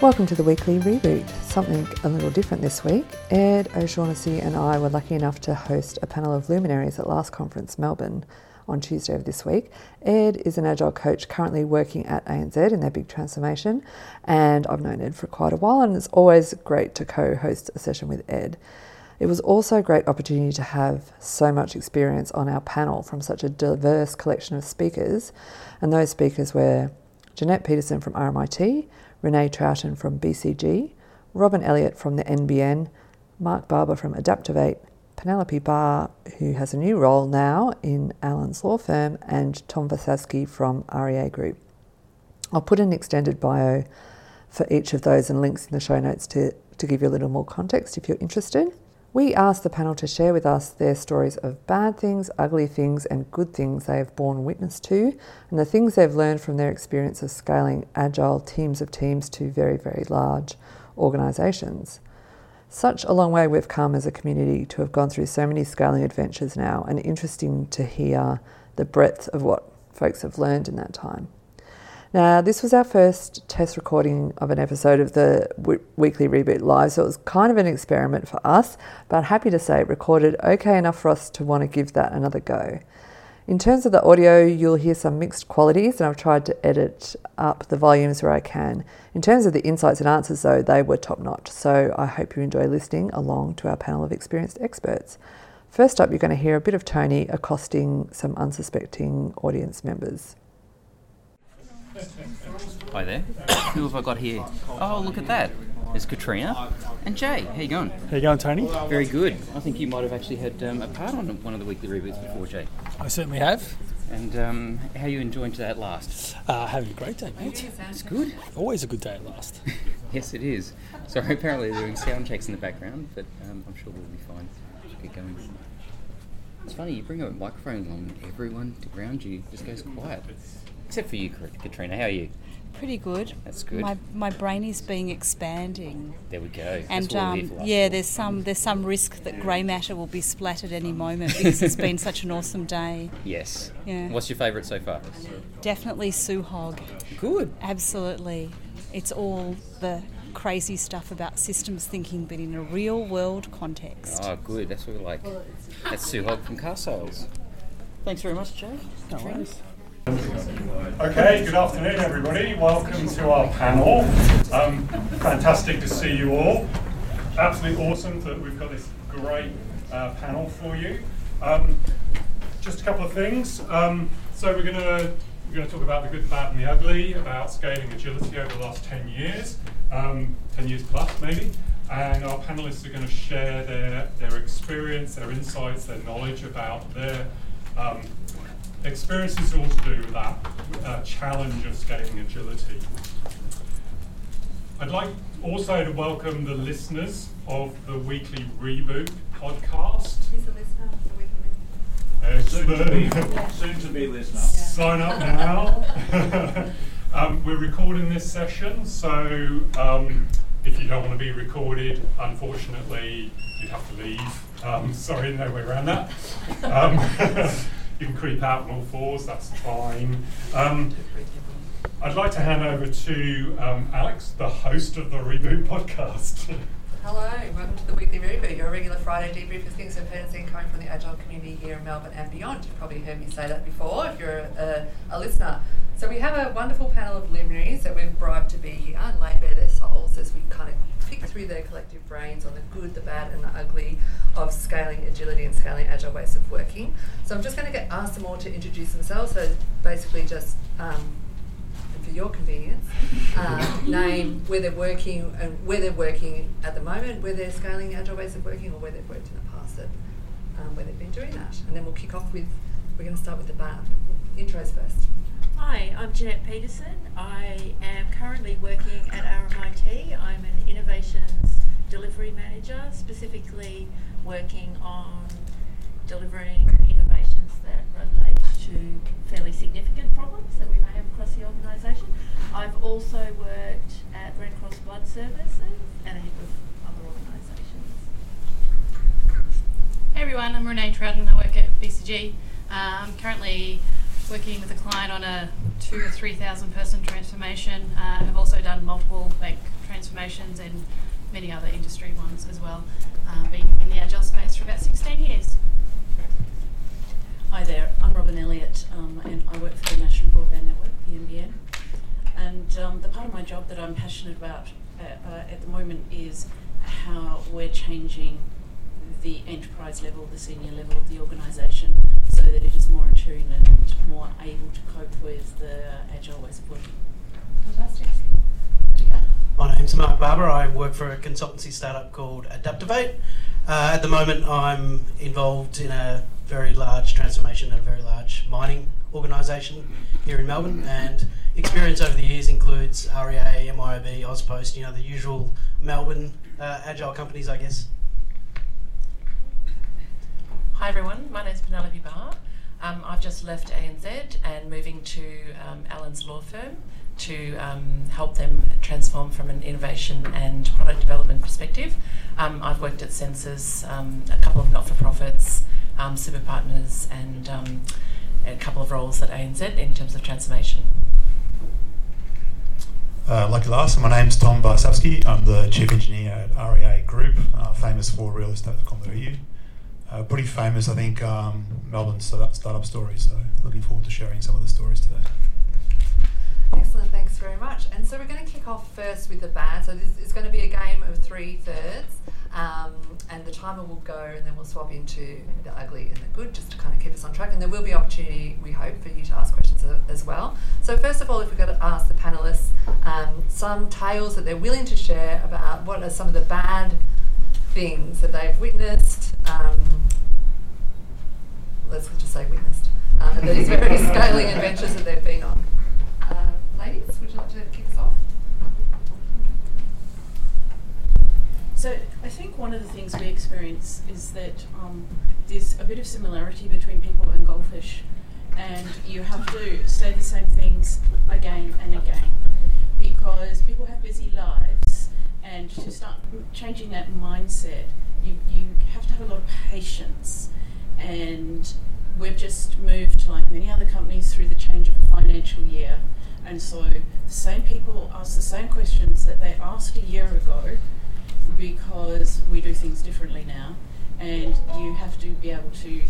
Welcome to the weekly reboot. Something a little different this week. Ed O'Shaughnessy and I were lucky enough to host a panel of luminaries at Last Conference Melbourne on Tuesday of this week. Ed is an agile coach currently working at ANZ in their big transformation, and I've known Ed for quite a while, and it's always great to co host a session with Ed. It was also a great opportunity to have so much experience on our panel from such a diverse collection of speakers, and those speakers were Jeanette Peterson from RMIT, Renee Troughton from BCG, Robyn Elliott from the NBN, Mark Barber from Adaptovate, Penelope Barr, who has a new role now in Allen's law firm, and Tom Varsavsky from REA Group. I'll put an extended bio for each of those and links in the show notes to, to give you a little more context if you're interested. We asked the panel to share with us their stories of bad things, ugly things, and good things they have borne witness to, and the things they've learned from their experience of scaling agile teams of teams to very, very large organisations. Such a long way we've come as a community to have gone through so many scaling adventures now, and interesting to hear the breadth of what folks have learned in that time. Now, this was our first test recording of an episode of the w- weekly reboot live, so it was kind of an experiment for us, but happy to say it recorded okay enough for us to want to give that another go. In terms of the audio, you'll hear some mixed qualities, and I've tried to edit up the volumes where I can. In terms of the insights and answers, though, they were top notch, so I hope you enjoy listening along to our panel of experienced experts. First up, you're going to hear a bit of Tony accosting some unsuspecting audience members. Hi there. Who have I got here? Oh, look at that. There's Katrina and Jay. How you going? How you going, Tony? Very good. I think you might have actually had um, a part on one of the weekly reboots before, Jay. I certainly have. And um, how are you enjoying today at last? Uh, having a great day, mate. It's good. Always a good day at last. yes, it is. So apparently they're doing sound checks in the background, but um, I'm sure we'll be fine. Just get going. It's funny, you bring a microphone along, everyone around you just goes quiet. Except for you, Katrina. How are you? Pretty good. That's good. My, my brain is being expanding. There we go. And um, yeah, there's some there's some risk that grey matter will be splattered any moment because it's been such an awesome day. Yes. Yeah. What's your favourite so far? Definitely Sue Hogg. Good. Absolutely. It's all the crazy stuff about systems thinking, but in a real world context. Oh, good. That's what we like. That's Sue Hogg from Car Sales. Thanks very much, Jay. No worries. Okay, good afternoon, everybody. Welcome to our panel. Um, fantastic to see you all. Absolutely awesome that we've got this great uh, panel for you. Um, just a couple of things. Um, so we're going to we're going to talk about the good, the bad, and the ugly about scaling agility over the last 10 years, um, 10 years plus maybe. And our panelists are going to share their, their experience, their insights, their knowledge about their um, experiences all to do with that uh, challenge of scaling agility. I'd like also to welcome the listeners of the weekly Reboot podcast. He's a listener of the weekly Excellent. Soon to be listener. Sign up now. um, we're recording this session, so um, if you don't want to be recorded, unfortunately, you'd have to leave. Um, sorry, no way around that. You can creep out on all fours, that's fine. Um, I'd like to hand over to um, Alex, the host of the Reboot podcast. Hello, welcome to the Weekly Reboot, your regular Friday debrief with things and Penance coming from the Agile community here in Melbourne and beyond. You've probably heard me say that before if you're a, a, listener. So we have a wonderful panel of luminaries that we've bribed to be here and lay bare their souls as we kind of pick through their collective brains on the good, the bad and the ugly of scaling agility and scaling agile ways of working. So I'm just going to get ask them all to introduce themselves. So basically just um, for your convenience, uh, name where they're working and where they're working at the moment, where they're scaling agile ways of working, or where they've worked in the past, that, um, where they've been doing that. And then we'll kick off with, we're going to start with the bad. Intros first. Hi, I'm Jeanette Peterson. I am currently working at RMIT. I'm an innovations delivery manager, specifically working on delivering innovations that relate to fairly significant problems that we may have across the organisation. I've also worked at Red Cross Blood Services and a heap of other organisations. Hey everyone, I'm Renee Troughton. I work at BCG. Uh, I'm currently working with a client on a two or three thousand person transformation. Uh, have also done multiple bank transformations and many other industry ones as well. Uh, been in the agile space for about 16 years. Hi there, I'm Robyn Elliott um, and I work for the National Broadband Network, the NBN. And um, the part of my job that I'm passionate about uh, uh, at the moment is how we're changing the enterprise level, the senior level of the organisation, so that it is more in tune and more able to cope with the agile ways of working. Fantastic. My name's Mark Barber. I work for a consultancy startup called Adaptovate. Uh, at the moment, I'm involved in a very large transformation at a very large mining organisation here in Melbourne, and experience over the years includes REA, MYOB, AusPost, you know, the usual Melbourne uh, agile companies, I guess. Hi everyone, my name is Penelope Barr. Um, I've just left ANZ and moving to um, Allen's law firm to um, help them transform from an innovation and product development perspective. Um, I've worked at Census, um, a couple of not-for-profits, um, super partners, and a couple of roles at ANZ in terms of transformation. Uh, lucky last, my name's Tom Varsavsky. I'm the Chief Engineer at REA Group, uh, famous for realestate.com.au uh, pretty famous, I think, um, Melbourne startup, startup stories. So looking forward to sharing some of the stories today. Excellent, thanks very much. And so we're going to kick off first with the bad. So this is going to be a game of three thirds, um, and the timer will go, and then we'll swap into the ugly and the good, just to kind of keep us on track. And there will be opportunity, we hope, for you to ask questions as well. So first of all, if we're going to ask the panelists um, some tales that they're willing to share about what are some of the bad things that they've witnessed, um, let's just say witnessed, um, these very scaling adventures that they've been on. Uh, ladies, would you like to kick us off? So I think one of the things we experience is that um, there's a bit of similarity between people and goldfish, and you have to say the same things again and again because people have busy lives and to start changing that mindset, you, you have to have a lot of patience. And we've just moved, like many other companies, through the change of a financial year. And so the same people ask the same questions that they asked a year ago because we do things differently now. And you have to be able to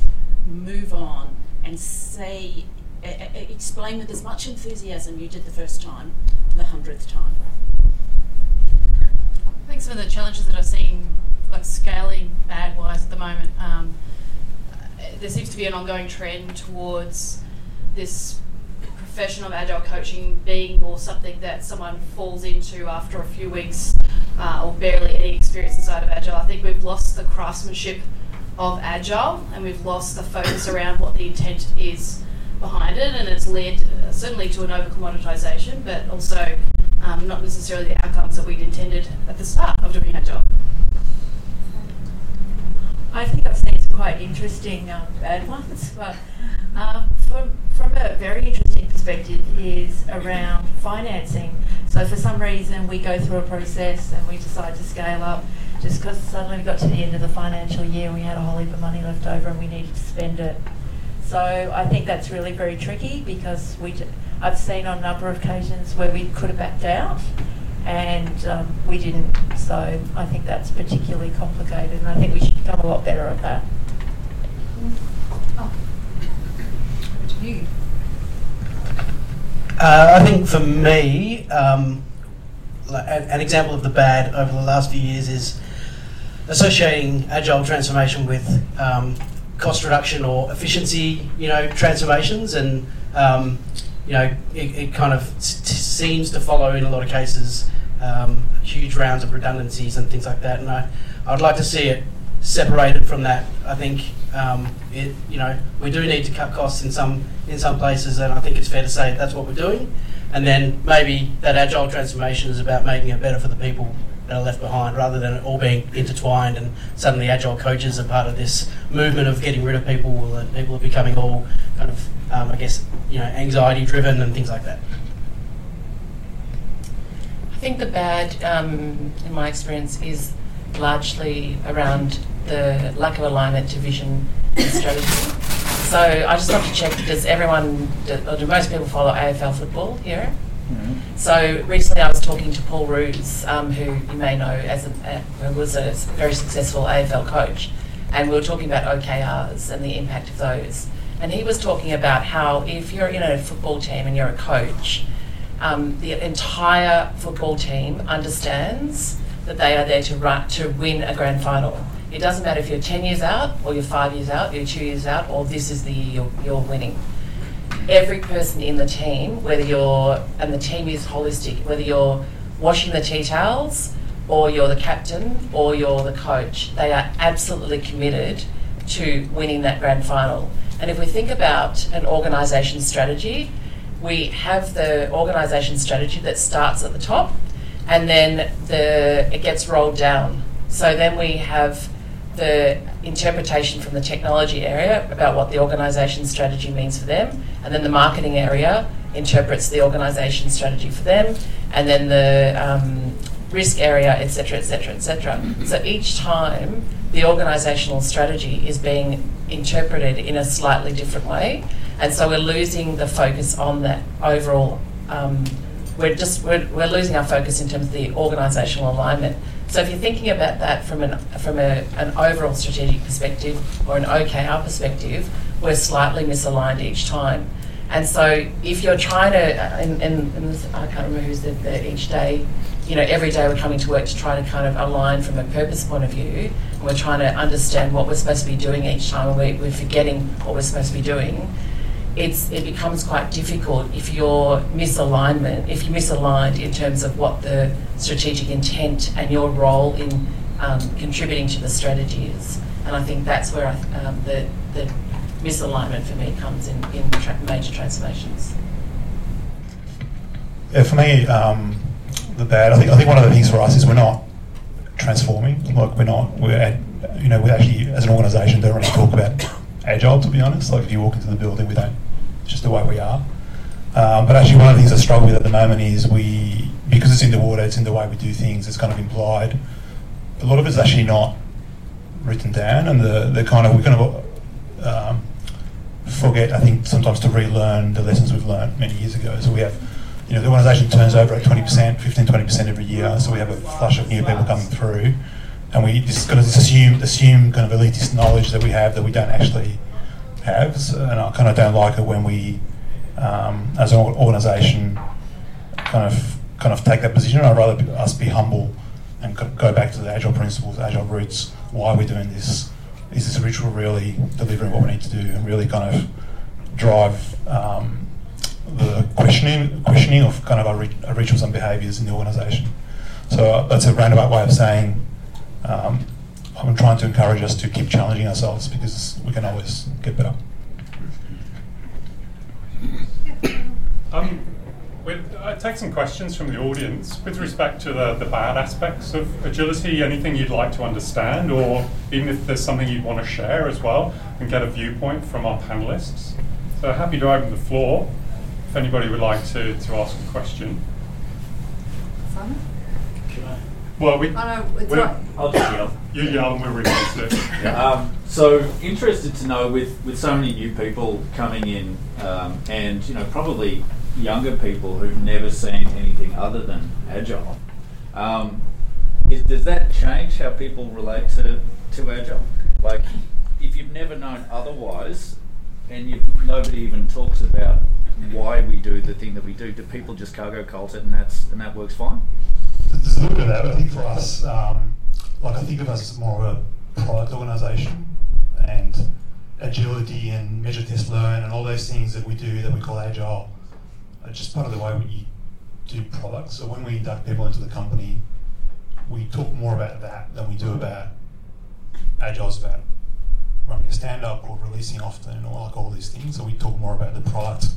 move on and say, explain with as much enthusiasm you did the first time, the hundredth time. I think some of the challenges that I've seen, like scaling bad wise at the moment, um, there seems to be an ongoing trend towards this profession of agile coaching being more something that someone falls into after a few weeks uh, or barely any experience inside of agile. I think we've lost the craftsmanship of agile and we've lost the focus around what the intent is behind it, and it's led uh, certainly to an over commoditization, but also um, not necessarily the outcomes that we'd intended at the start of doing our job. I think I've seen some quite interesting um, bad ones, but um, from, from a very interesting perspective is around financing. So for some reason we go through a process and we decide to scale up just because suddenly we got to the end of the financial year and we had a whole heap of money left over and we needed to spend it. So I think that's really very tricky because we I've seen on a number of occasions where we could have backed out and um, we didn't. So I think that's particularly complicated, and I think we should become a lot better at that. Oh. Uh, I think for me, um, an example of the bad over the last few years is associating agile transformation with um, cost reduction or efficiency, you know, transformations, and um, you know, it, it kind of seems to follow in a lot of cases um, huge rounds of redundancies and things like that. And I, I'd like to see it separated from that. I think um, it, you know, we do need to cut costs in some in some places, and I think it's fair to say that's what we're doing. And then maybe that agile transformation is about making it better for the people that are left behind, rather than it all being intertwined. And suddenly, agile coaches are part of this movement of getting rid of people, and people are becoming all kind of um, I guess, you know, anxiety driven and things like that? I think the bad, um, in my experience, is largely around the lack of alignment to vision and strategy. So I just want to check, does everyone, or do most people follow AFL football here? So recently I was talking to Paul Roos, um, who you may know as a, uh, was a very successful AFL coach, and we were talking about OKRs and the impact of those. And he was talking about how if you're in a football team and you're a coach, um, the entire football team understands that they are there to run, to win a grand final. It doesn't matter if you're 10 years out or you're five years out, you're two years out, or this is the year you're, you're winning every person in the team, whether you're, and the team is holistic, whether you're washing the tea towels or you're the captain or you're the coach, they are absolutely committed to winning that grand final. And if we think about an organisation strategy, we have the organisation strategy that starts at the top and then the, it gets rolled down. So then we have the interpretation from the technology area about what the organisation strategy means for them, and then the marketing area interprets the organisation strategy for them, and then the um, risk area, etc., etc., etc. So each time the organisational strategy is being interpreted in a slightly different way, and so we're losing the focus on that overall. Um, we're just we're, we're losing our focus in terms of the organisational alignment. So if you're thinking about that from an from a, an overall strategic perspective or an OKR perspective, we're slightly misaligned each time. And so if you're trying to, and, and, and this, I can't remember who's the, the each day, you know, every day we're coming to work to try to kind of align from a purpose point of view, and we're trying to understand what we're supposed to be doing each time, and we, we're forgetting what we're supposed to be doing it's, it becomes quite difficult if you're misalignment, if you're misaligned in terms of what the strategic intent and your role in um, contributing to the strategy is. And I think that's where I, um, the, the misalignment for me comes in, in tra- major transformations. Yeah, for me, um, the bad. I think I think one of the things for us is we're not transforming. Like we're not. We're you know we actually as an organisation don't really talk about agile. To be honest, like if you walk into the building, we don't. It's just the way we are. Um, but actually, one of the things I struggle with at the moment is we because it's in the water, it's in the way we do things. It's kind of implied. A lot of it's actually not written down, and the the kind of we kind of um, forget. I think sometimes to relearn the lessons we've learned many years ago. So we have you know, the organisation turns over at 20%, 15, 20% every year, so we have a flush of new people coming through, and we just kind of assume, assume kind of elitist knowledge that we have that we don't actually and I kind of don't like it when we, um, as an organisation, kind of kind of take that position. I'd rather us be humble and go, back to the agile principles, agile roots. Why we're we doing this? Is this ritual really delivering what we need to do, and really kind of drive? Um, the questioning questioning of kind of our, our rituals and behaviours in the organisation. So uh, that's a roundabout way of saying um, I'm trying to encourage us to keep challenging ourselves because we can always get better. Um, with, I take some questions from the audience with respect to the, the bad aspects of agility. Anything you'd like to understand, or even if there's something you'd want to share as well, and get a viewpoint from our panelists. So happy to open the floor if anybody would like to, to ask a question. Simon? Well, we. Oh, no, it's we're- not. I'll just yell. You yell and we'll replace it. Um, so interested to know with, with so many new people coming in, um, and you know probably younger people who've never seen anything other than agile. Um, is, does that change how people relate to, to agile? Like, if you've never known otherwise, and you, nobody even talks about why we do the thing that we do, do people just cargo cult it and that's and that works fine? There's a little bit of that, I think for us, um, like I think of us as more of a product organisation and agility and measure, test, learn, and all those things that we do that we call agile are just part of the way we do products. So when we induct people into the company, we talk more about that than we do about agile's about running a stand up or releasing often or like all these things. So we talk more about the product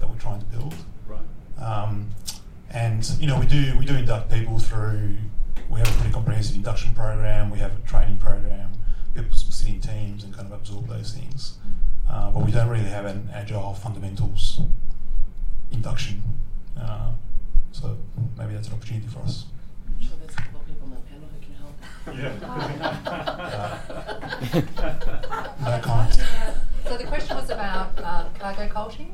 that we're trying to build. Right. Um, and you know we do we do induct people through. We have a pretty comprehensive induction program. We have a training program. People sit in teams and kind of absorb those things. Uh, but we don't really have an agile fundamentals induction. Uh, so maybe that's an opportunity for us. I'm sure there's a couple of people on the panel who can help. No comment. So So the question was about um, cargo culting.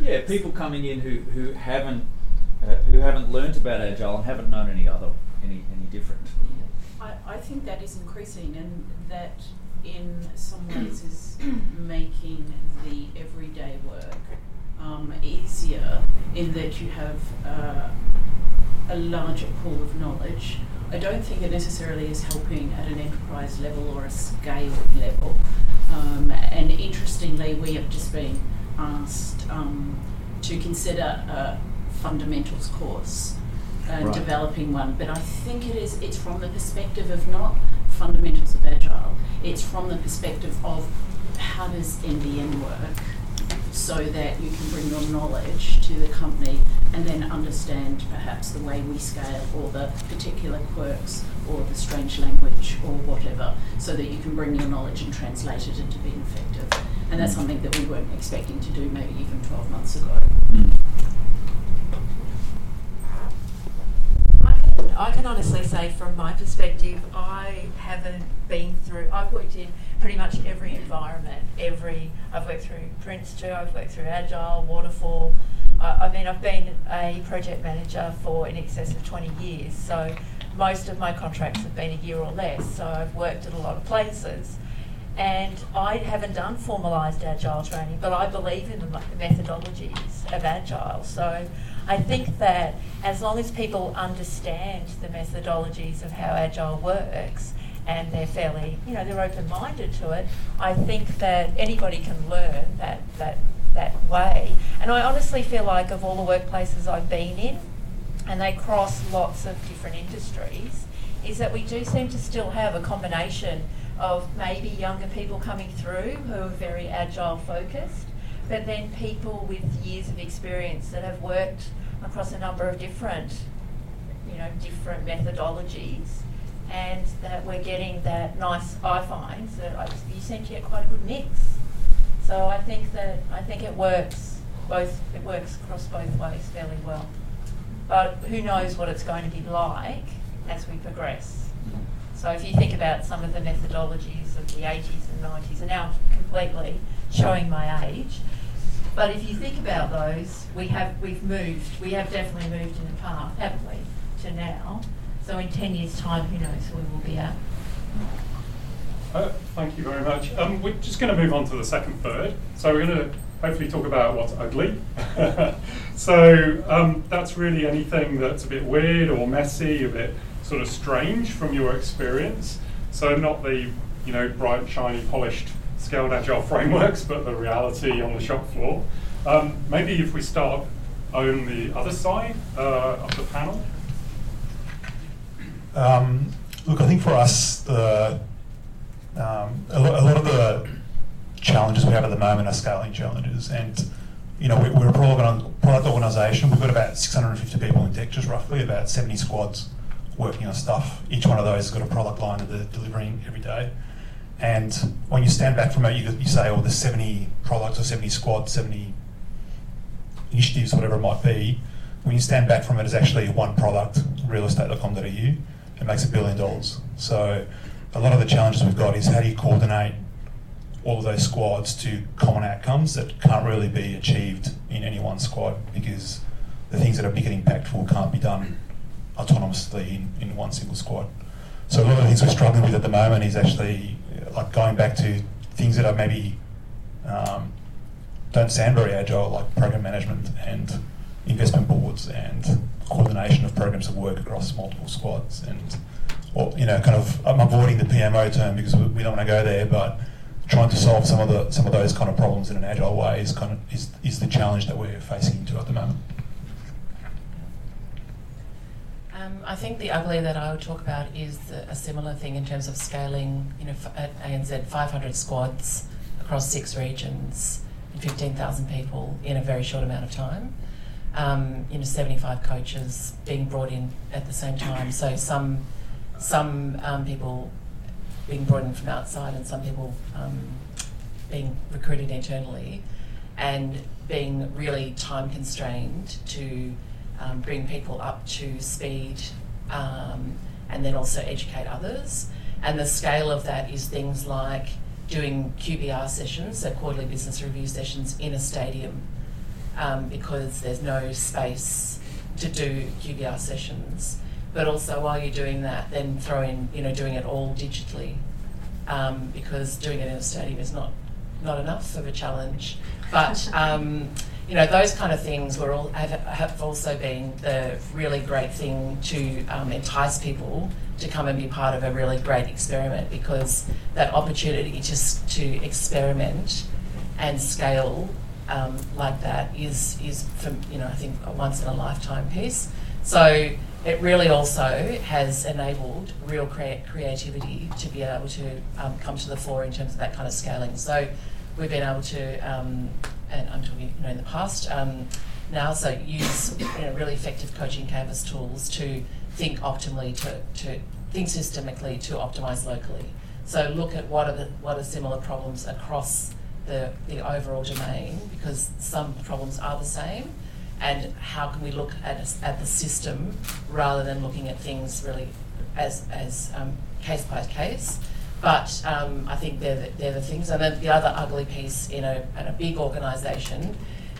Yeah, people coming in who, who haven't uh, who haven't learnt about agile and haven't known any other any any different. I, I think that is increasing, and that in some ways is making the everyday work um, easier in that you have uh, a larger pool of knowledge. I don't think it necessarily is helping at an enterprise level or a scale level. Um, and interestingly, we have just been asked um, to consider fundamentals course, uh, Right. developing one. But I think it is it's from the perspective of not fundamentals of agile. It's from the perspective of how does NBN work, so that you can bring your knowledge to the company and then understand perhaps the way we scale or the particular quirks or the strange language or whatever, so that you can bring your knowledge and translate it into being effective. And that's something that we weren't expecting to do maybe even 12 months ago. I can, honestly say from my perspective, I haven't been through, I've worked in pretty much every environment, every, I've worked through Prince 2, I've worked through Agile, Waterfall. I I mean, I've been a project manager for in excess of 20 years, so most of my contracts have been a year or less, so I've worked at a lot of places. And I haven't done formalised agile training, but I believe in the methodologies of agile. So I think that as long as people understand the methodologies of how agile works and they're fairly, you know, they're open minded to it, I think that anybody can learn that, that, that way. And I honestly feel like of all the workplaces I've been in, and they cross lots of different industries, is that we do seem to still have a combination of maybe younger people coming through who are very agile focused, but then people with years of experience that have worked across a number of different, you know, different methodologies, and that we're getting that nice. I find that I, you seem to get quite a good mix. So I think that I think it works both. It works across both ways fairly well. But who knows what it's going to be like as we progress. So if you think about some of the methodologies of the 80s and 90s, and now completely showing my age, but if you think about those, we have we've moved. We have definitely moved in the past, haven't we, to now. So in 10 years' time, who knows where we'll be at. Uh, Thank you very much. Um, We're just going to move on to the second third. So we're going to hopefully talk about what's ugly. So um, that's really anything that's a bit weird or messy, a bit sort of strange from your experience. So not the, you know, bright, shiny, polished, scaled agile frameworks, but the reality on the shop floor. Um, Maybe if we start on the other side uh, of the panel. Um, look, I think for us, the um, a, lo- a lot of the challenges we have at the moment are scaling challenges, and you know we, we're a product, product organisation. We've got about 650 people in tech, just roughly about 70 squads working on stuff. Each one of those has got a product line that they're delivering every day. And when you stand back from it, you, you say, "Oh, there's 70 products or 70 squads, 70 initiatives, whatever it might be." When you stand back from it, it's actually one product, realestate.com.au. It makes a billion dollars. So a lot of the challenges we've got is how do you coordinate all of those squads to common outcomes that can't really be achieved in any one squad because the things that are big and impactful can't be done autonomously in, in one single squad. So a lot of the things we're struggling with at the moment is actually like going back to things that are maybe um, don't sound very agile, like program management and investment boards and coordination of programs of work across multiple squads and or you know kind of I'm avoiding the PMO term because we, don't want to go there, but trying to solve some of the some of those kind of problems in an agile way is kind of is, is the challenge that we're facing into at the moment. Um, I think the ugly that I would talk about is a similar thing in terms of scaling. You know, at ANZ, 500 squads across six regions and 15,000 people in a very short amount of time. Um, you know, 75 coaches being brought in at the same time. So some some um, people being brought in from outside and some people um, being recruited internally, and being really time constrained to um, bring people up to speed um, and then also educate others. And the scale of that is things like doing QBR sessions, so quarterly business review sessions, in a stadium um, because there's no space to do QBR sessions. But also, while you're doing that, then throw in, you know, doing it all digitally um, because doing it in a stadium is not not enough of a challenge. But um, you know, those kind of things were all have, have also been the really great thing to um, entice people to come and be part of a really great experiment because that opportunity just to experiment and scale um, like that is is for, you know I think a once in a lifetime piece. So it really also has enabled real crea- creativity to be able to um, come to the fore in terms of that kind of scaling. So we've been able to, um, and I'm talking you know in the past um, now, so use you know, really effective coaching canvas tools to think optimally, to, to think systemically, to optimize locally. So look at what are the what are similar problems across the, the overall domain because some problems are the same and how can we look at, at the system rather than looking at things really as, as um, case by case. But um, I think they're the, they're the things. And then the other ugly piece in a, in a big organisation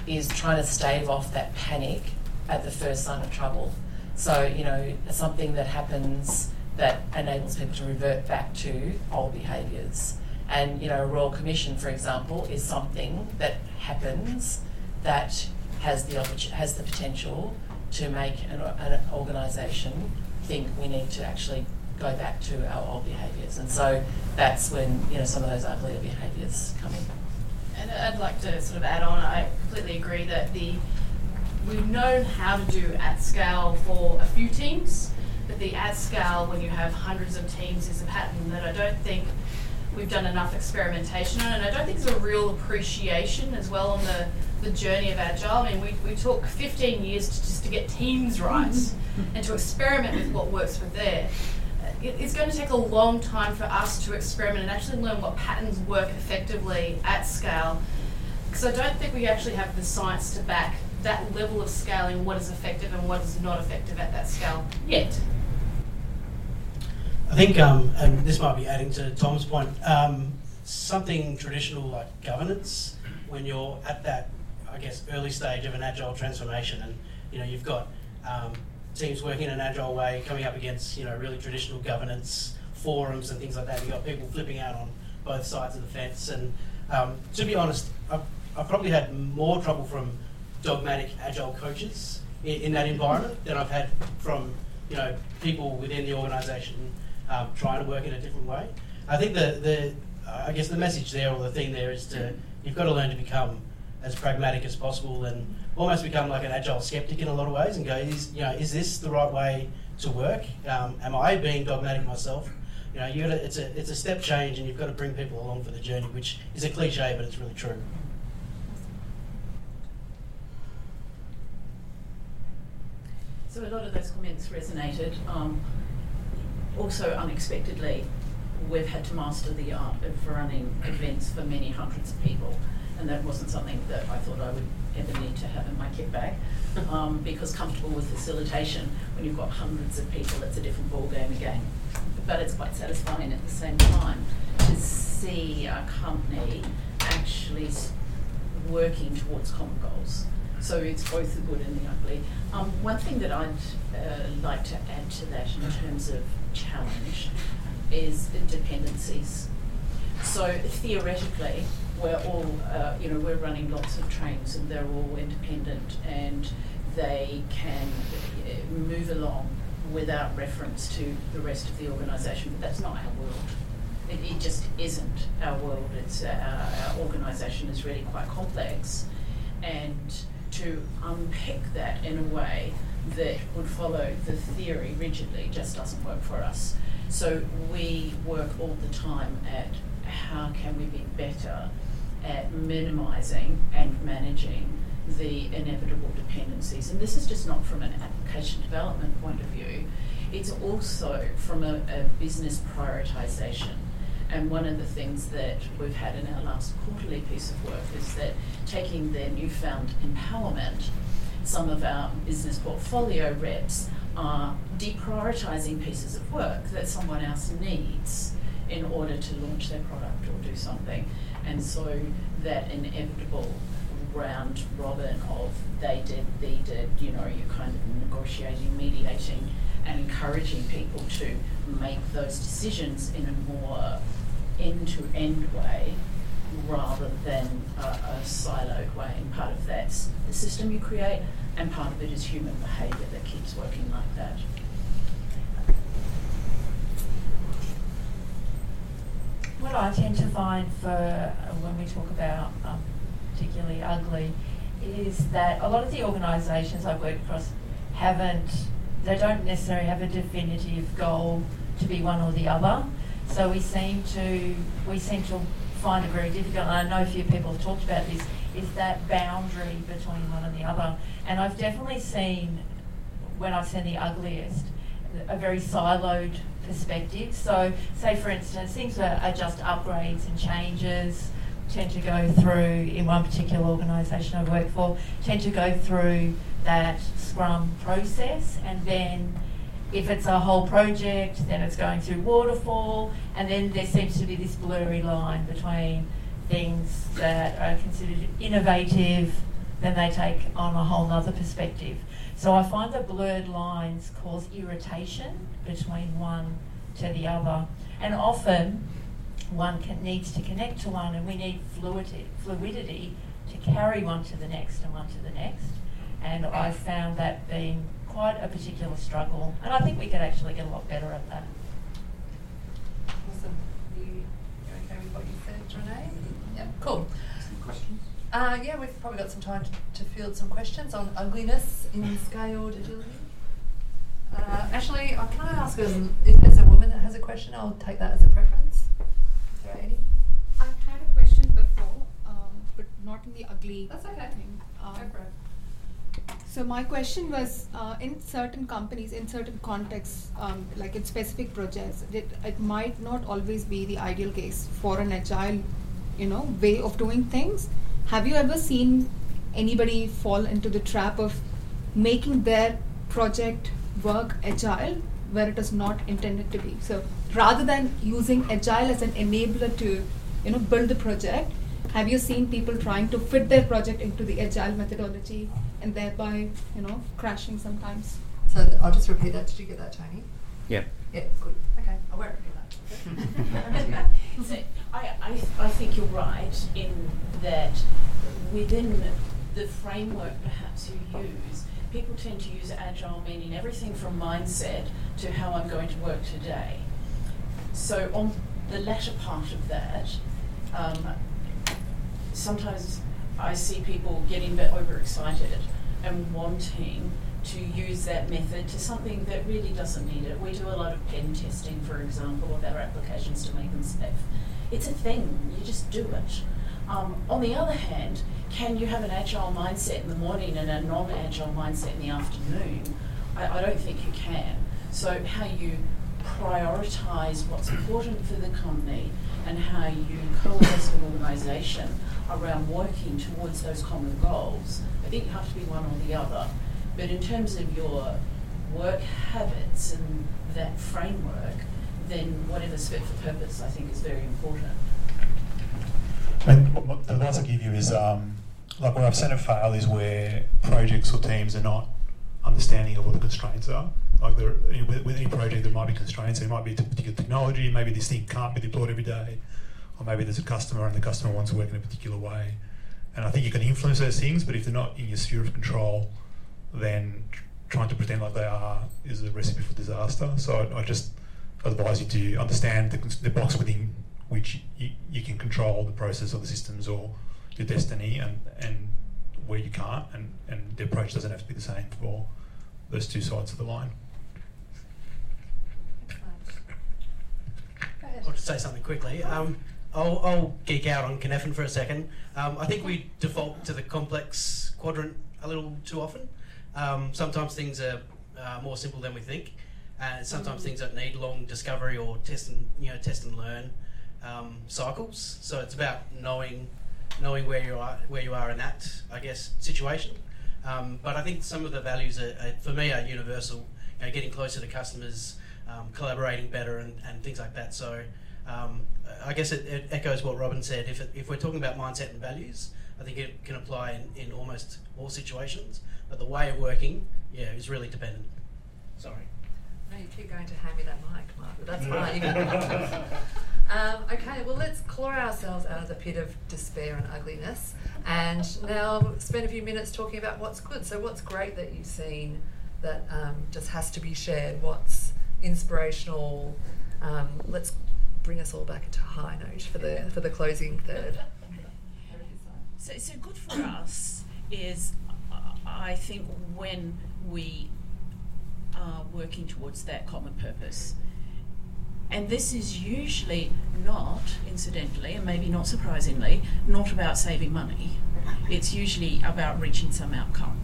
is trying to stave off that panic at the first sign of trouble. So, you know, something that happens that enables people to revert back to old behaviours. And, you know, a Royal Commission, for example, is something that happens that has the has the potential to make an, an organisation think we need to actually go back to our old behaviours, and so that's when you know some of those uglier behaviours come in. And I'd like to sort of add on. I completely agree that the we've known how to do at scale for a few teams, but the at scale when you have hundreds of teams is a pattern that I don't think we've done enough experimentation on, and I don't think there's a real appreciation as well on the the journey of agile. I mean, we, we took 15 years to, just to get teams right and to experiment with what works with there. It, it's going to take a long time for us to experiment and actually learn what patterns work effectively at scale. Because I don't think we actually have the science to back that level of scaling, what is effective and what is not effective at that scale yet. I think, um, and this might be adding to Tom's point, um, something traditional like governance, when you're at that I guess, early stage of an agile transformation. And you know, you've got um, teams working in an agile way, coming up against you know really traditional governance forums and things like that. You've got people flipping out on both sides of the fence. And um, to be honest, I've, I've, probably had more trouble from dogmatic agile coaches in, in, that environment than I've had from you know people within the organisation um, trying to work in a different way. I think the the I guess the message there or the thing there is to you've got to learn to become as pragmatic as possible and almost become like an agile skeptic in a lot of ways and go, is, you know, is this the right way to work? Um, am I being dogmatic myself? You know, you gotta, it's, a, it's a step change and you've got to bring people along for the journey, which is a cliche, but it's really true. So a lot of those comments resonated. Um, also, unexpectedly, we've had to master the art of running events for many hundreds of people and that wasn't something that I thought I would ever need to have in my kit bag. Um, because comfortable with facilitation, when you've got hundreds of people, it's a different ball game again. But it's quite satisfying at the same time to see a company actually working towards common goals. So it's both the good and the ugly. Um, one thing that I'd uh, like to add to that in terms of challenge is dependencies. So theoretically, we're all, uh, you know, we're running lots of trains and they're all independent and they can uh, move along without reference to the rest of the organisation. But that's not our world. It, it just isn't our world. It's uh, our, our organisation is really quite complex, and to unpick that in a way that would follow the theory rigidly just doesn't work for us. So we work all the time at how can we be better at minimising and managing the inevitable dependencies. And this is just not from an application development point of view, it's also from a, a business prioritisation. And one of the things that we've had in our last quarterly piece of work is that taking their newfound empowerment, some of our business portfolio reps are deprioritising pieces of work that someone else needs in order to launch their product or do something. And so that inevitable round robin of they did, they did, you know, you're kind of negotiating, mediating, and encouraging people to make those decisions in a more end to end way rather than a, a siloed way. And part of that's the system you create, and part of it is human behaviour that keeps working like that. What I tend to find for uh, when we talk about um, particularly ugly is that a lot of the organisations I work across haven't, they don't necessarily have a definitive goal to be one or the other. So we seem to, we seem to find it very difficult, and I know a few people have talked about this, is that boundary between one and the other. And I've definitely seen, when I've seen the ugliest, a very siloed perspective. So, say for instance, things are, are just upgrades and changes tend to go through, in one particular organisation I work for, tend to go through that Scrum process and then if it's a whole project, then it's going through waterfall, and then there seems to be this blurry line between things that are considered innovative, then they take on a whole other perspective. So I find the blurred lines cause irritation between one to the other, and often one can, needs to connect to one, and we need fluidity, fluidity to carry one to the next and one to the next. And I found that being quite a particular struggle, and I think we could actually get a lot better at that. Awesome. You, you okay with what you said, Renee? Cool. Uh, yeah, we've probably got some time to, to field some questions on ugliness in scaled agility. Uh, actually, uh, can I ask um, if there's a woman that has a question? I'll take that as a preference. Is there any? I've had a question before, um, but not in the ugly That's okay. thing. Um. So my question was, uh, in certain companies, in certain contexts, um, like in specific projects, it, it might not always be the ideal case for an agile, you know, way of doing things. Have you ever seen anybody fall into the trap of making their project work agile where it is not intended to be? So rather than using agile as an enabler to, you know, build the project, have you seen people trying to fit their project into the agile methodology and thereby, you know, crashing sometimes? So I'll just repeat that. Did you get that, Tony? Yeah. Yeah, good. Okay, I won't repeat that. So I, I, I think you're right in that within the framework perhaps you use, people tend to use agile meaning everything from mindset to how I'm going to work today. So on the latter part of that, um, sometimes I see people getting a bit overexcited and wanting to use that method to something that really doesn't need it. We do a lot of pen testing, for example, of our applications to make them safe. It's a thing, you just do it. Um, on the other hand, can you have an agile mindset in the morning and a non agile mindset in the afternoon? I, I don't think you can. So, how you prioritise what's important for the company and how you coalesce an organisation around working towards those common goals, I think you have to be one or the other. But in terms of your work habits and that framework, then whatever's fit for purpose, I think, is very important. And what, the advice I give you is, um, like where I've seen it fail is where projects or teams are not understanding of what the constraints are. Like there, with, with any project, there might be constraints. There might be particular technology. Maybe this thing can't be deployed every day, or maybe there's a customer and the customer wants to work in a particular way. And I think you can influence those things, but if they're not in your sphere of control, then trying to pretend like they are is a recipe for disaster. So I, I just advise you to understand the, the box within which you, you can control the process or the systems or your destiny and, and where you can't and, and the approach doesn't have to be the same for those two sides of the line. I'll just say something quickly. Um, I'll, I'll geek out on Cynefin for a second. Um, I think we default to the complex quadrant a little too often. Um, sometimes things are uh, more simple than we think, and sometimes things don't need long discovery or test and you know test and learn um, cycles. So it's about knowing knowing where you are where you are in that I guess situation. Um, but I think some of the values are, are, for me are universal. You know, getting closer to customers, um, collaborating better, and, and things like that. So Um, I guess it, it, echoes what Robyn said. If, it, if we're talking about mindset and values, I think it can apply in, in almost all situations. But the way of working, yeah, is really dependent. Sorry. No, you keep going to hand me that mic, Mark, but that's fine. You can um, okay, well, let's claw ourselves out of the pit of despair and ugliness and now spend a few minutes talking about what's good. So, what's great that you've seen that um, just has to be shared? What's inspirational? Um, let's bring us all back into high note for the, for the closing third. So, so good for us is, I think, when we are working towards that common purpose. And this is usually not, incidentally, and maybe not surprisingly, not about saving money. It's usually about reaching some outcome.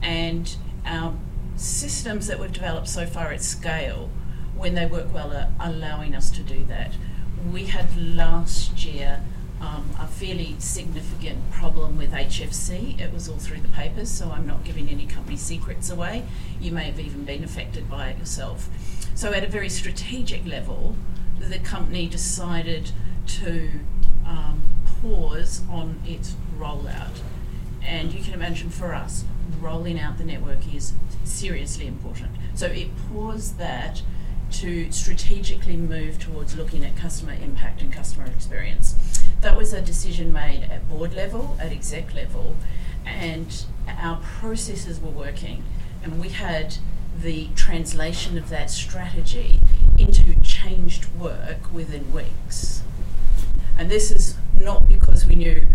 And our systems that we've developed so far at scale, when they work well, are allowing us to do that. We had last year um, a fairly significant problem with HFC. It was all through the papers, so I'm not giving any company secrets away. You may have even been affected by it yourself. So, at a very strategic level, the company decided to um, pause on its rollout. And you can imagine for us, rolling out the network is seriously important. So, it paused that to strategically move towards looking at customer impact and customer experience. That was a decision made at board level, at exec level, and our processes were working. And we had the translation of that strategy into changed work within weeks. And this is not because we knew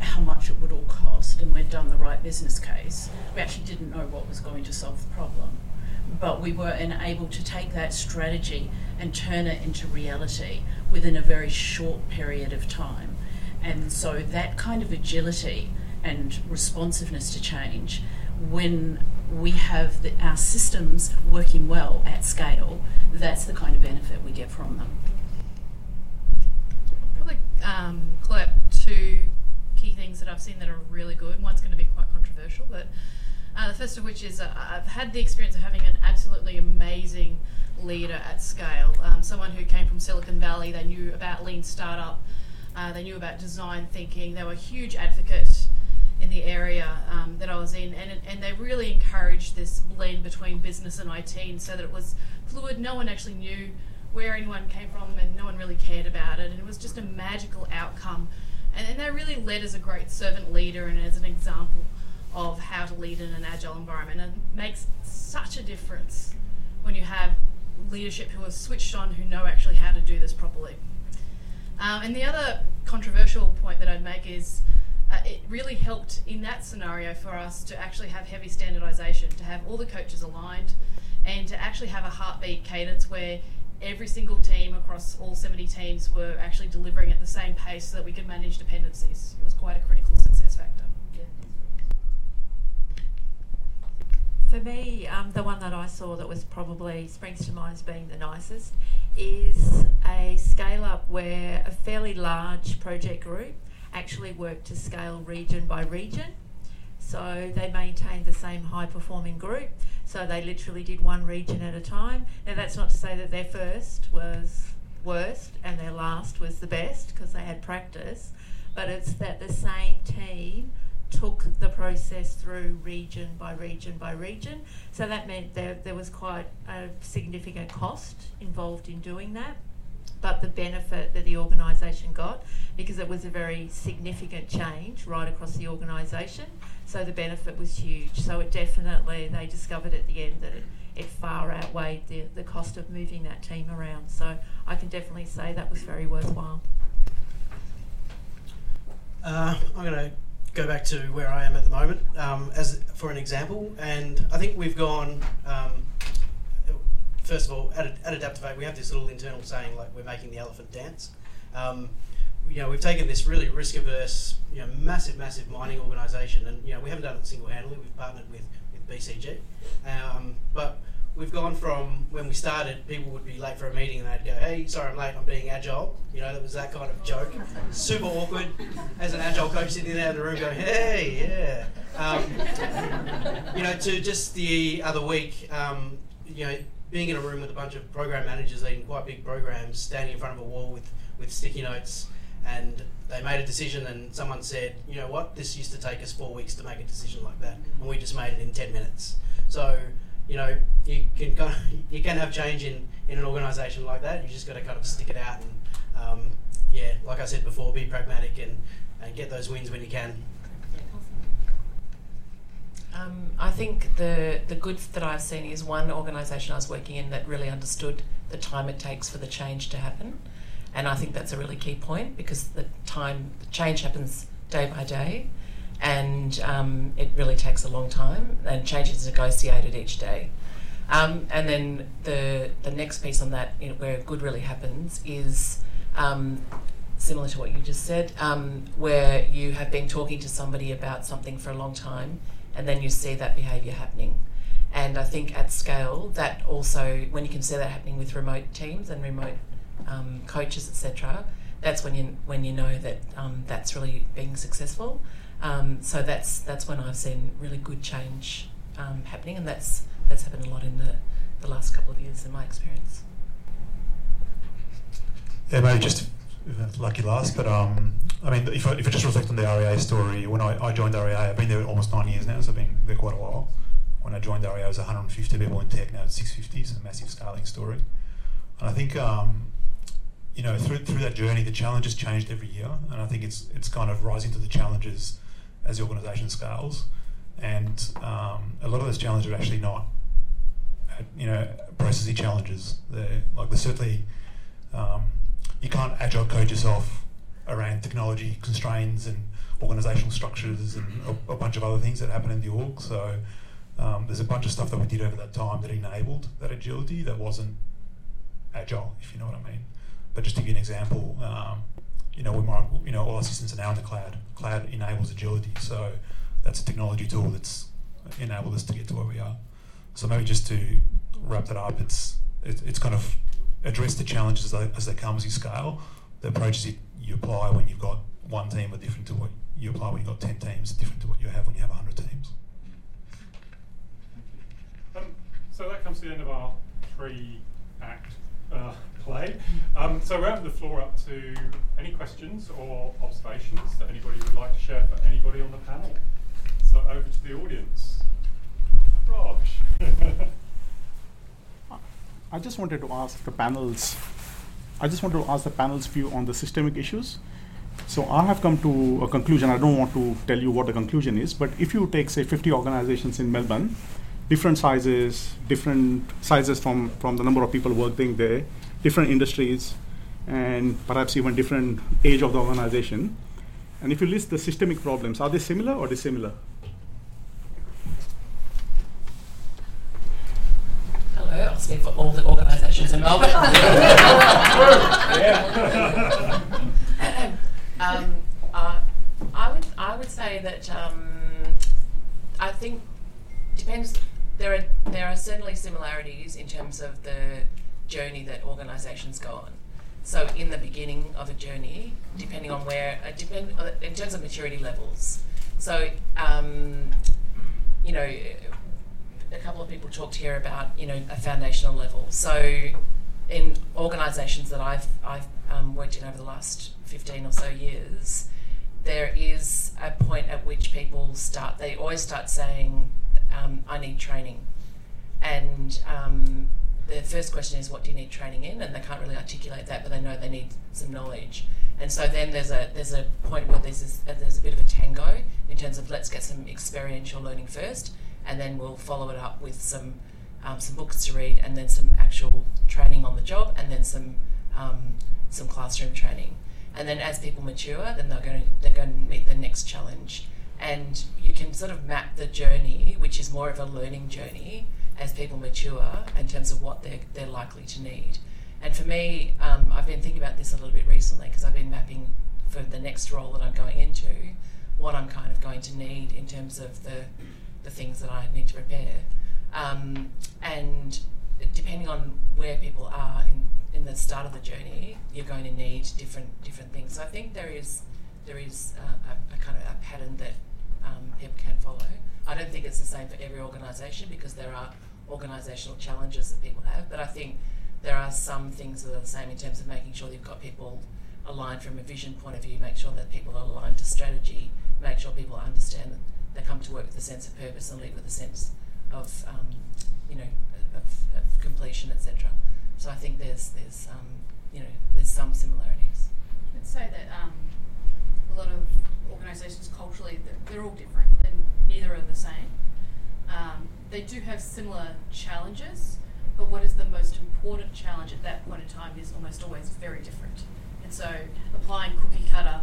how much it would all cost and we'd done the right business case. We actually didn't know what was going to solve the problem but we were able to take that strategy and turn it into reality within a very short period of time. And so that kind of agility and responsiveness to change, when we have the, our systems working well at scale, that's the kind of benefit we get from them. Probably um, collect two key things that I've seen that are really good. One's going to be quite controversial, but uh, the first of which is uh, I've had the experience of having an absolutely amazing leader at scale. Um, someone who came from Silicon Valley, they knew about lean startup, uh, they knew about design thinking, they were a huge advocate in the area um, that I was in, and, and they really encouraged this blend between business and IT, and so that it was fluid. No one actually knew where anyone came from, and no one really cared about it, and it was just a magical outcome. And, and they really led as a great servant leader and as an example of how to lead in an agile environment and makes such a difference when you have leadership who are switched on who know actually how to do this properly. Um, and the other controversial point that I'd make is uh, it really helped in that scenario for us to actually have heavy standardization, to have all the coaches aligned, and to actually have a heartbeat cadence where every single team across all 70 teams were actually delivering at the same pace so that we could manage dependencies. It was quite a critical success factor. For me, um, the one that I saw that was probably springs to mind as being the nicest is a scale up where a fairly large project group actually worked to scale region by region. So they maintained the same high performing group. So they literally did one region at a time. Now, that's not to say that their first was worst and their last was the best because they had practice, but it's that the same team took the process through region by region by region. So that meant there, there was quite a significant cost involved in doing that. But the benefit that the organisation got, because it was a very significant change right across the organisation, so the benefit was huge. So it definitely, they discovered at the end that it, it far outweighed the, the cost of moving that team around. So I can definitely say that was very worthwhile. Uh, I'm going to go back to where I am at the moment um, as for an example, and I think we've gone. Um, first of all, at, at Adaptovate, we have this little internal saying like we're making the elephant dance. Um, you know, we've taken this really risk-averse, you know, massive, massive mining organisation, and you know, we haven't done it single-handedly. We've partnered with with BCG, um, but we've gone from when we started, people would be late for a meeting and they'd go, "Hey, sorry, I'm late. I'm being agile." You know, that was that kind of joke. Super awkward as an agile coach sitting there in the room going, "Hey, yeah." Um, you know, to just the other week, um, you know, being in a room with a bunch of program managers leading quite big programs, standing in front of a wall with, with sticky notes, and they made a decision, and someone said, you know what, this used to take us four weeks to make a decision like that, and we just made it in 10 minutes. So, you know, you can kind of, you can have change in, in an organisation like that. You just got to kind of stick it out and, um, yeah, like I said before, be pragmatic and, and get those wins when you can. Um, I think the the good that I've seen is one organisation I was working in that really understood the time it takes for the change to happen, and I think that's a really key point because the time the change happens day by day, and um, it really takes a long time, and change is negotiated each day. Um, and then the the next piece on that, you know, where good really happens, is um, similar to what you just said, um, where you have been talking to somebody about something for a long time and then you see that behaviour happening. And I think at scale, that also, when you can see that happening with remote teams and remote um, coaches, etc., that's when you when you know that um, that's really being successful. Um, so that's that's when I've seen really good change um, happening, and that's that's happened a lot in the, the last couple of years in my experience. Yeah, maybe just lucky last, but um, I mean, if I, if I just reflect on the REA story, when I, I joined REA, I've been there almost nine years now, so I've been there quite a while. When I joined REA, I was 150 people in tech, now it's 650, so a massive scaling story. And I think, um, you know, through, through that journey, the challenges changed every year, and I think it's it's kind of rising to the challenges as the organisation scales. And um, a lot of those challenges are actually not, you know, processy challenges. They're like they're certainly um, you can't agile code yourself around technology constraints and organizational structures and a, a, bunch of other things that happen in the org. So um, there's a bunch of stuff that we did over that time that enabled that agility that wasn't agile, if you know what I mean. But just to give you an example, um, you know, we might, you know, all our systems are now in the cloud. Cloud enables agility, so that's a technology tool that's enabled us to get to where we are. So maybe just to wrap that up, it's it, it's kind of address the challenges as they, as they come as you scale. The approaches you, you apply when you've got one team are different to what you apply when you've got 10 teams, different to what you have when you have 100 teams. Um, so that comes to the end of our three act uh, play. Um, so we're open the floor up to any questions or observations that anybody would like to share for anybody on the panel. So over to the audience. Raj. I just wanted to ask the panels. I just wanted to ask the panel's view on the systemic issues. So I have come to a conclusion. I don't want to tell you what the conclusion is, but if you take say 50 organizations in Melbourne, different sizes, different sizes from from the number of people working there, different industries, and perhaps even different age of the organization. And if you list the systemic problems, are they similar or dissimilar? Hello, I'll speak for all the organisations in Melbourne. um, uh, I would I would say that um, I think depends. There are there are certainly similarities in terms of the journey that organisations go on. So in the beginning of a journey, depending on where, uh, depend uh, in terms of maturity levels. So um, you know, a couple of people talked here about you know a foundational level. So in organisations that I've I've um, worked in over the last fifteen or so years, there is a point at which people start. They always start saying, um, "I need training," and um, the first question is, "What do you need training in?" And they can't really articulate that, but they know they need some knowledge. And so then there's a there's a point where there's this, there's a bit of a tango in terms of let's get some experiential learning first, and then we'll follow it up with some um, some books to read, and then some actual training on the job, and then some um, some classroom training. And then as people mature, then they're going to they're going to meet the next challenge, and you can sort of map the journey, which is more of a learning journey, as people mature in terms of what they're they're likely to need. And for me, um, I've been thinking about this a little bit recently because I've been mapping for the next role that I'm going into what I'm kind of going to need in terms of the the things that I need to prepare. Um, and depending on where people are in, in the start of the journey, you're going to need different different things. So I think there is there is uh, a, a, kind of a pattern that um, people can follow. I don't think it's the same for every organisation because there are organisational challenges that people have. But I think there are some things that are the same in terms of making sure you've got people aligned from a vision point of view, make sure that people are aligned to strategy, make sure people understand that they come to work with a sense of purpose and leave with a sense of, um, you know, of, of completion, etc. So I think there's there's um, you know there's some similarities. I'd say that um, a lot of organisations culturally they're, they're all different. and neither are the same. Um, they do have similar challenges, but what is the most important challenge at that point in time is almost always very different. And so applying cookie cutter,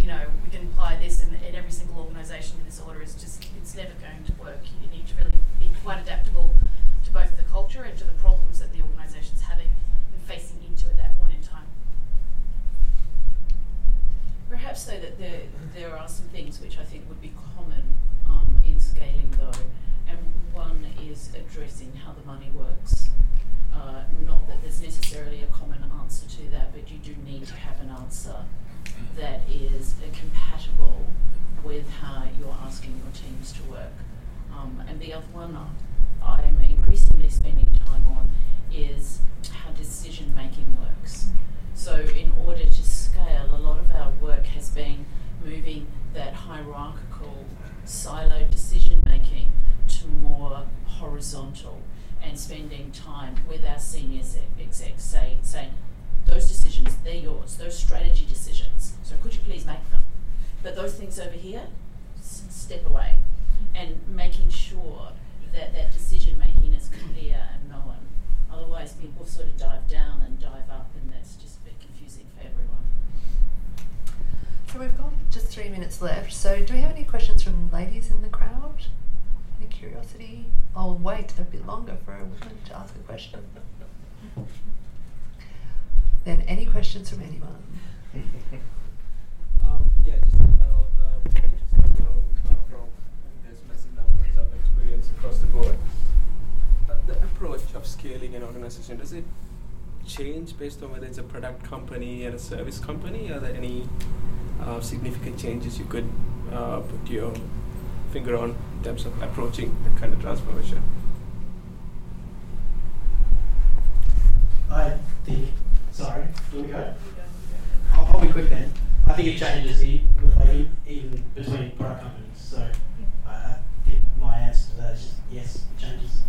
you know, we can apply this in, in every single organisation in this order is just it's never going to work. You need to really be quite adaptable to both the culture and to the problems that the organisation's having and facing into at that point in time. Perhaps say that there, there are some things which I think would be common um, in scaling though, and one is addressing how the money works. Uh, not that there's necessarily a common answer to that, but you do need to have an answer that is compatible with how you're asking your teams to work. Um, and the other one I'm increasingly spending time on is how decision making works. So, in order to scale, a lot of our work has been moving that hierarchical, siloed decision making to more horizontal and spending time with our senior execs say, saying, those decisions, they're yours, those strategy decisions. So could you please make them? But those things over here, step away. And making sure that that decision making is clear and known. Otherwise, people sort of dive down and dive up, and that's just a bit confusing for everyone. So we've got just three minutes left. So do we have any questions from ladies in the crowd? Any curiosity? I'll wait a bit longer for a woman to ask a question. Then any questions from anyone? Um, yeah, just just to know uh, from there's massive numbers of experience across the board. Uh, the approach of scaling an organization does it change based on whether it's a product company and a service company? Are there any uh, significant changes you could uh, put your finger on in terms of approaching that kind of transformation? I think. Sorry, do we go? I'll, I'll be quick then. I think it changes e- like, even between product companies. So I, I think my answer to that is just yes, it changes.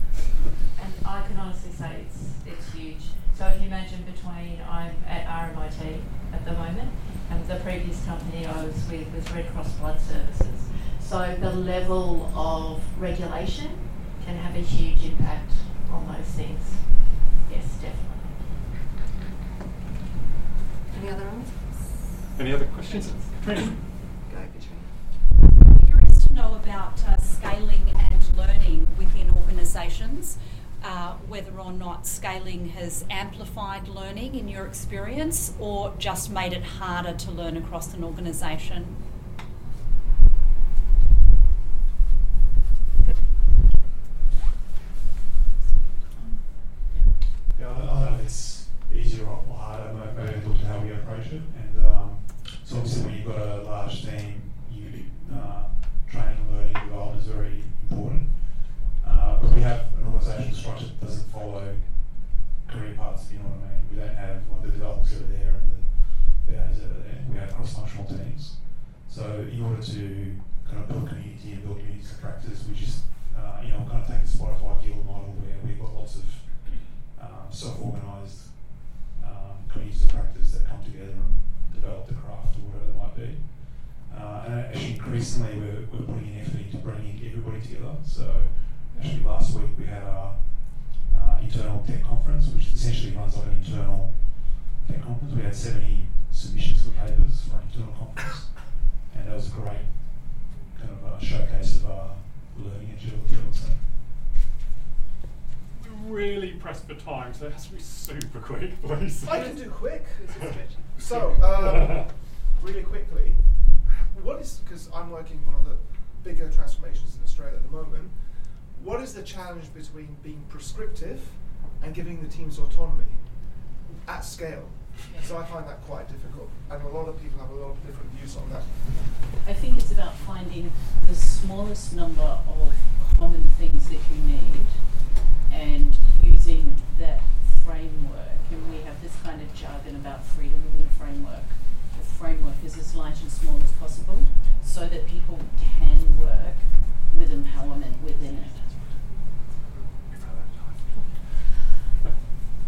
And I can honestly say it's it's huge. So if you imagine between I'm at RMIT at the moment, and the previous company I was with was Red Cross Blood Services. So the level of regulation can have a huge impact on those things. Yes, definitely. Any other answers? Any other questions? Katrina? Go, Katrina. Curious to know about uh, scaling and learning within organisations. Uh, whether or not scaling has amplified learning in your experience or just made it harder to learn across an organisation. Yeah, I I don't know if it's easier or harder, maybe look at how we approach it. And um, so obviously when you've got a large team, you, uh, training, learning, development is very important. Uh, but we have an organisation structure that doesn't follow career paths, you know what I mean? We don't have like the developers are there and the BAs that there. We have cross-functional teams. So in order to kind of build community and build communities of practice, we just, uh, you know, kind of take the Spotify guild model where we've got lots of um, self-organised um, communities of practice that come together and develop the craft or whatever it might be. Uh, and actually, increasingly, we're, we're putting in effort into bringing everybody together. So, actually, last week we had our uh, internal tech conference, which essentially runs like an internal tech conference. We had 70 submissions for papers for an internal conference, and that was a great kind of uh, showcase of our learning agility, I would say. We're really pressed for time, so it has to be super quick, please. I can do quick. So, um, really quickly, what is because I'm working one of the bigger transformations in Australia at the moment. What is the challenge between being prescriptive and giving the teams autonomy at scale? So I find that quite difficult, and a lot of people have a lot of different views on that. I think it's about finding the smallest number of common things that you need and using that framework, and we have this kind of jargon about freedom within a framework. The framework is as light and small as possible so that people can work with empowerment within it.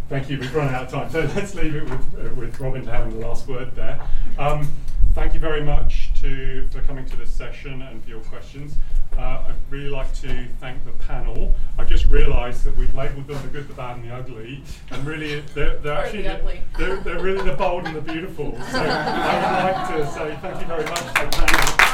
Thank you. We've run out of time, so let's leave it with, uh, with Robyn having the last word there. Um, thank you very much to, for coming to this session and for your questions. Uh, I'd really like to thank the panel. I just realised that we've labelled them the good, the bad, and the ugly, and really they're, they're actually the. They're, they're really the bold and the beautiful. So I would like to say thank you very much to the panel.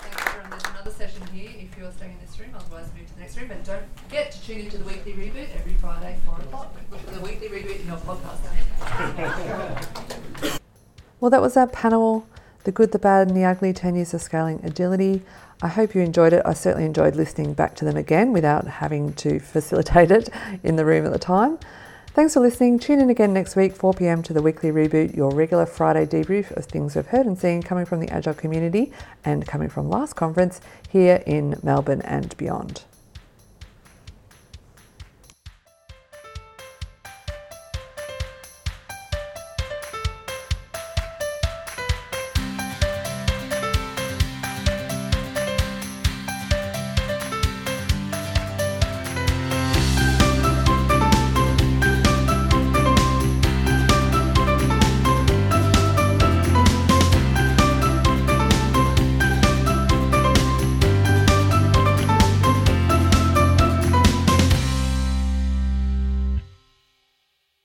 Thanks everyone. There's another session here if you're staying in this room, otherwise move to the next room. And don't forget to tune into the weekly reboot every Friday, 4 o'clock. The weekly reboot in your podcast. Well, that was our panel The Good, the Bad, and the Ugly 10 Years of Scaling Agility. I hope you enjoyed it. I certainly enjoyed listening back to them again without having to facilitate it in the room at the time. Thanks for listening. Tune in again next week, 4 pm, to the weekly reboot, your regular Friday debrief of things we've heard and seen coming from the Agile community and coming from last conference here in Melbourne and beyond.